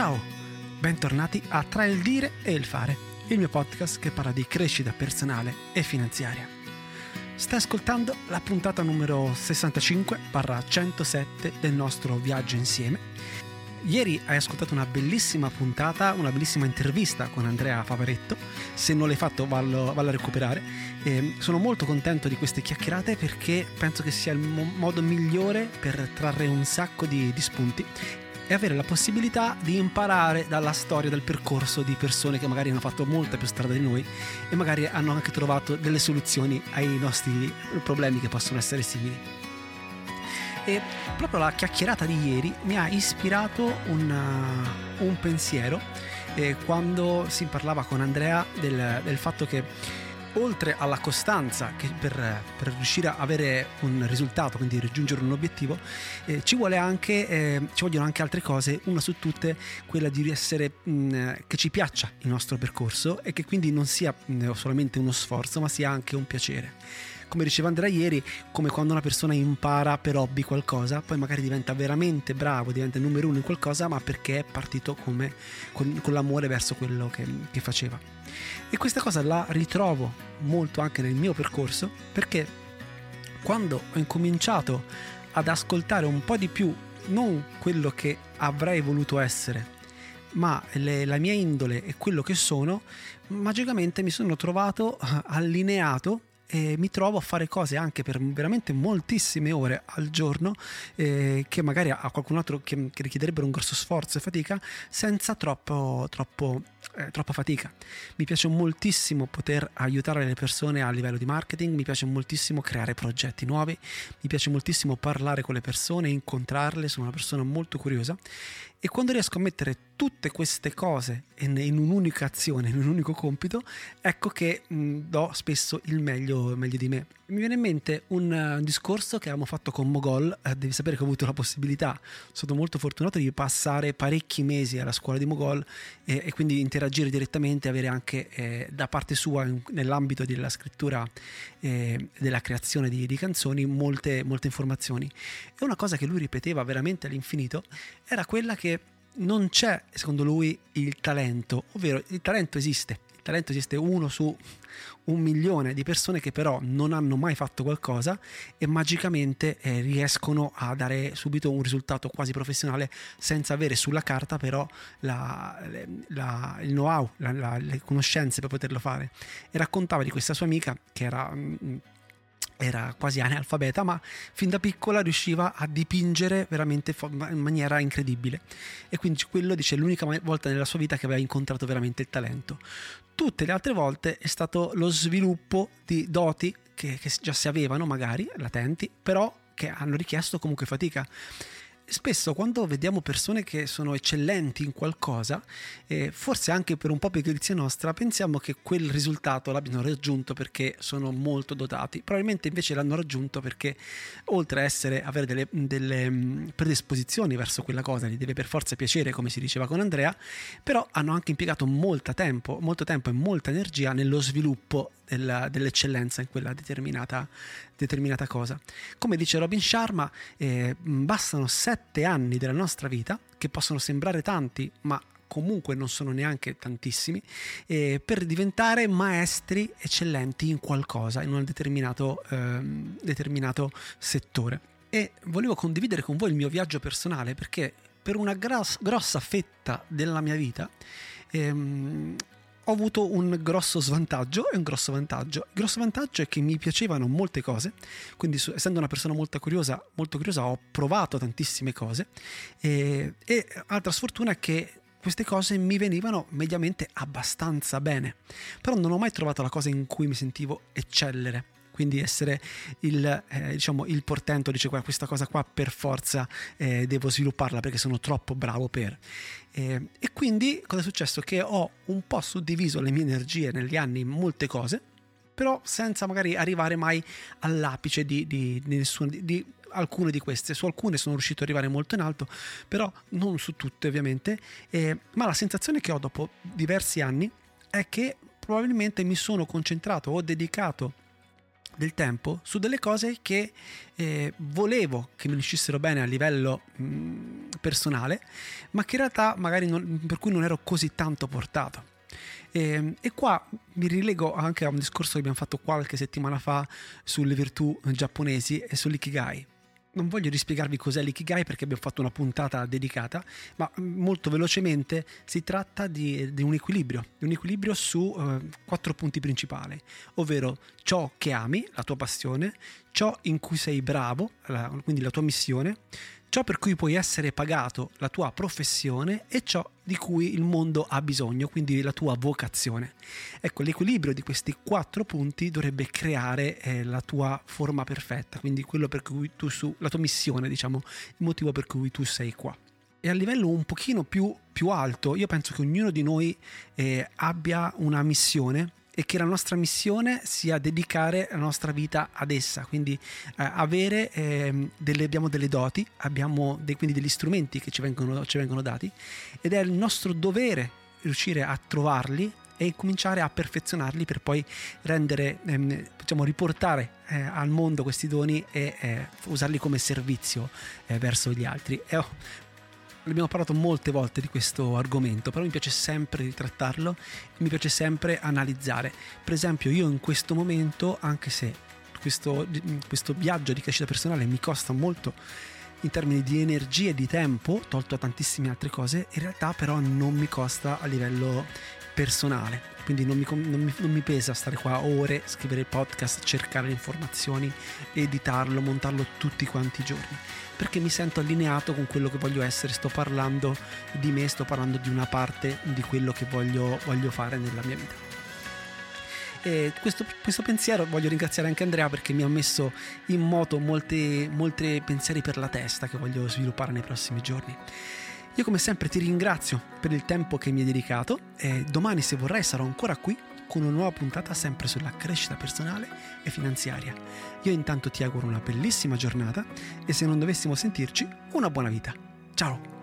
Ciao, bentornati a Tra il dire e il fare, il mio podcast che parla di crescita personale e finanziaria. Stai ascoltando la puntata numero 65-107 del nostro viaggio insieme. Ieri hai ascoltato una bellissima puntata, una bellissima intervista con Andrea Favaretto. Se non l'hai fatto, vallo, a recuperare. E sono molto contento di queste chiacchierate perché penso che sia il mo- modo migliore per trarre un sacco di, di spunti e avere la possibilità di imparare dalla storia del percorso di persone che magari hanno fatto molta più strada di noi e magari hanno anche trovato delle soluzioni ai nostri problemi che possono essere simili. E proprio la chiacchierata di ieri mi ha ispirato una, un pensiero eh, quando si parlava con Andrea del, del fatto che oltre alla costanza che per, per, riuscire a avere un risultato, quindi raggiungere un obiettivo, eh, ci, anche, eh, ci vogliono anche altre cose, una su tutte quella di essere mh, che ci piaccia il nostro percorso e che quindi non sia mh, solamente uno sforzo, ma sia anche un piacere come diceva Andrea ieri, come quando una persona impara per hobby qualcosa, poi magari diventa veramente bravo, diventa numero uno in qualcosa, ma perché è partito come, con, con l'amore verso quello che, che faceva. E questa cosa la ritrovo molto anche nel mio percorso, perché quando ho incominciato ad ascoltare un po' di più non quello che avrei voluto essere, ma le, la mia indole e quello che sono, magicamente mi sono trovato allineato e mi trovo a fare cose anche per veramente moltissime ore al giorno eh, che magari a qualcun altro che, che, richiederebbero un grosso sforzo e fatica senza troppo, troppo, eh, troppa fatica. Mi piace moltissimo poter aiutare le persone a livello di marketing, mi piace moltissimo creare progetti nuovi, mi piace moltissimo parlare con le persone, incontrarle, sono una persona molto curiosa e quando riesco a mettere tutte queste cose in, un'unica azione, in un unico compito, ecco che mh, do spesso il meglio, meglio di me. Mi viene in mente un, un discorso che avevamo fatto con Mogol, uh, devi sapere che ho avuto la possibilità, sono molto fortunato di passare parecchi mesi alla scuola di Mogol e, e quindi interagire direttamente, avere anche eh, da parte sua in, nell'ambito della scrittura e eh, della creazione di, di canzoni molte, molte informazioni. E una cosa che lui ripeteva veramente all'infinito era quella che non c'è, secondo lui, il talento, ovvero il talento esiste, il talento esiste uno su un milione di persone che però non hanno mai fatto qualcosa e magicamente eh, riescono a dare subito un risultato quasi professionale senza avere sulla carta però la, la, il know-how, la, le conoscenze per poterlo fare. E raccontava di questa sua amica che era... Mh, mm, era quasi analfabeta, ma fin da piccola riusciva a dipingere veramente in maniera incredibile. E quindi quello dice l'unica volta nella sua vita che aveva incontrato veramente il talento. Tutte le altre volte è stato lo sviluppo di doti che, che già si avevano, magari latenti, però che hanno richiesto comunque fatica spesso quando vediamo persone che sono eccellenti in qualcosa, eh, forse anche per un po' pigrizia nostra, pensiamo che quel risultato l'abbiano raggiunto perché sono molto dotati. Probabilmente invece l'hanno raggiunto perché oltre a essere, avere delle, delle mm, predisposizioni verso quella cosa, gli deve per forza piacere, come si diceva con Andrea, però hanno anche impiegato molto tempo, molto tempo e molta energia nello sviluppo della, dell'eccellenza in quella determinata, determinata, cosa. Come dice Robin Sharma, eh, bastano sette anni della nostra vita, che possono sembrare tanti, ma comunque non sono neanche tantissimi, eh, per diventare maestri eccellenti in qualcosa, in un determinato, eh, determinato settore. E volevo condividere con voi il mio viaggio personale perché per una gros- grossa fetta della mia vita ehm, ho avuto un grosso svantaggio e un grosso vantaggio. Il grosso vantaggio è che mi piacevano molte cose, quindi essendo una persona molto curiosa, molto curiosa ho provato tantissime cose e, e altra sfortuna è che queste cose mi venivano mediamente abbastanza bene, però non ho mai trovato la cosa in cui mi sentivo eccellere quindi essere il, eh, diciamo, il portento, dice questa cosa qua per forza eh, devo svilupparla perché sono troppo bravo per. Eh, e quindi cosa è successo? Che ho un po' suddiviso le mie energie negli anni in molte cose, però senza magari arrivare mai all'apice di, di, di, nessuna, di, alcune di queste. Su alcune sono riuscito ad arrivare molto in alto, però non su tutte ovviamente. Eh, ma la sensazione che ho dopo diversi anni è che probabilmente mi sono concentrato o dedicato del tempo su delle cose che eh, volevo che mi uscissero bene a livello mh, personale, ma che in realtà magari non, per cui non ero così tanto portato. E, ehm, e, qua mi rilego anche a un discorso che abbiamo fatto qualche settimana fa sulle virtù giapponesi e sull'ikigai non voglio rispiegarvi cos'è l'ikigai perché abbiamo fatto una puntata dedicata, ma mm, molto velocemente si tratta di, di un equilibrio, di un equilibrio su eh, quattro punti principali, ovvero ciò che ami, la tua passione, ciò in cui sei bravo, quindi la tua missione, ciò per cui puoi essere pagato, la tua professione e ciò di cui il mondo ha bisogno, quindi la tua vocazione. Ecco, l'equilibrio di questi quattro punti dovrebbe creare eh, la tua forma perfetta, quindi quello per cui tu su, la tua missione, diciamo, il motivo per cui tu sei qua. E a livello un pochino più, più alto, io penso che ognuno di noi eh, abbia una missione e che la nostra missione sia dedicare la nostra vita ad essa, quindi eh, avere eh, delle, abbiamo delle doti, abbiamo dei, quindi degli strumenti che ci vengono, ci vengono dati ed è il nostro dovere riuscire a trovarli e cominciare a perfezionarli per poi rendere, ehm, diciamo, riportare eh, al mondo questi doni e eh, usarli come servizio eh, verso gli altri. E, oh, abbiamo parlato molte volte di questo argomento, però mi piace sempre ritrattarlo mi piace sempre analizzare. Per esempio, io in questo momento, anche se questo, questo viaggio di crescita personale mi costa molto in termini di energia e di tempo, tolto a tantissime altre cose, in realtà però non mi costa a livello personale. Quindi non mi, non, mi, non mi, pesa stare qua ore, scrivere il podcast, cercare le informazioni, editarlo, montarlo tutti quanti i giorni perché mi sento allineato con quello che voglio essere, sto parlando di me, sto parlando di una parte di quello che voglio, voglio fare nella mia vita. Questo, questo, pensiero voglio ringraziare anche Andrea perché mi ha messo in moto molti pensieri per la testa che voglio sviluppare nei prossimi giorni. Io come sempre ti ringrazio per il tempo che mi hai dedicato e domani se vorrai sarò ancora qui con una nuova puntata sempre sulla crescita personale e finanziaria. Io intanto ti auguro una bellissima giornata e se non dovessimo sentirci, una buona vita. Ciao!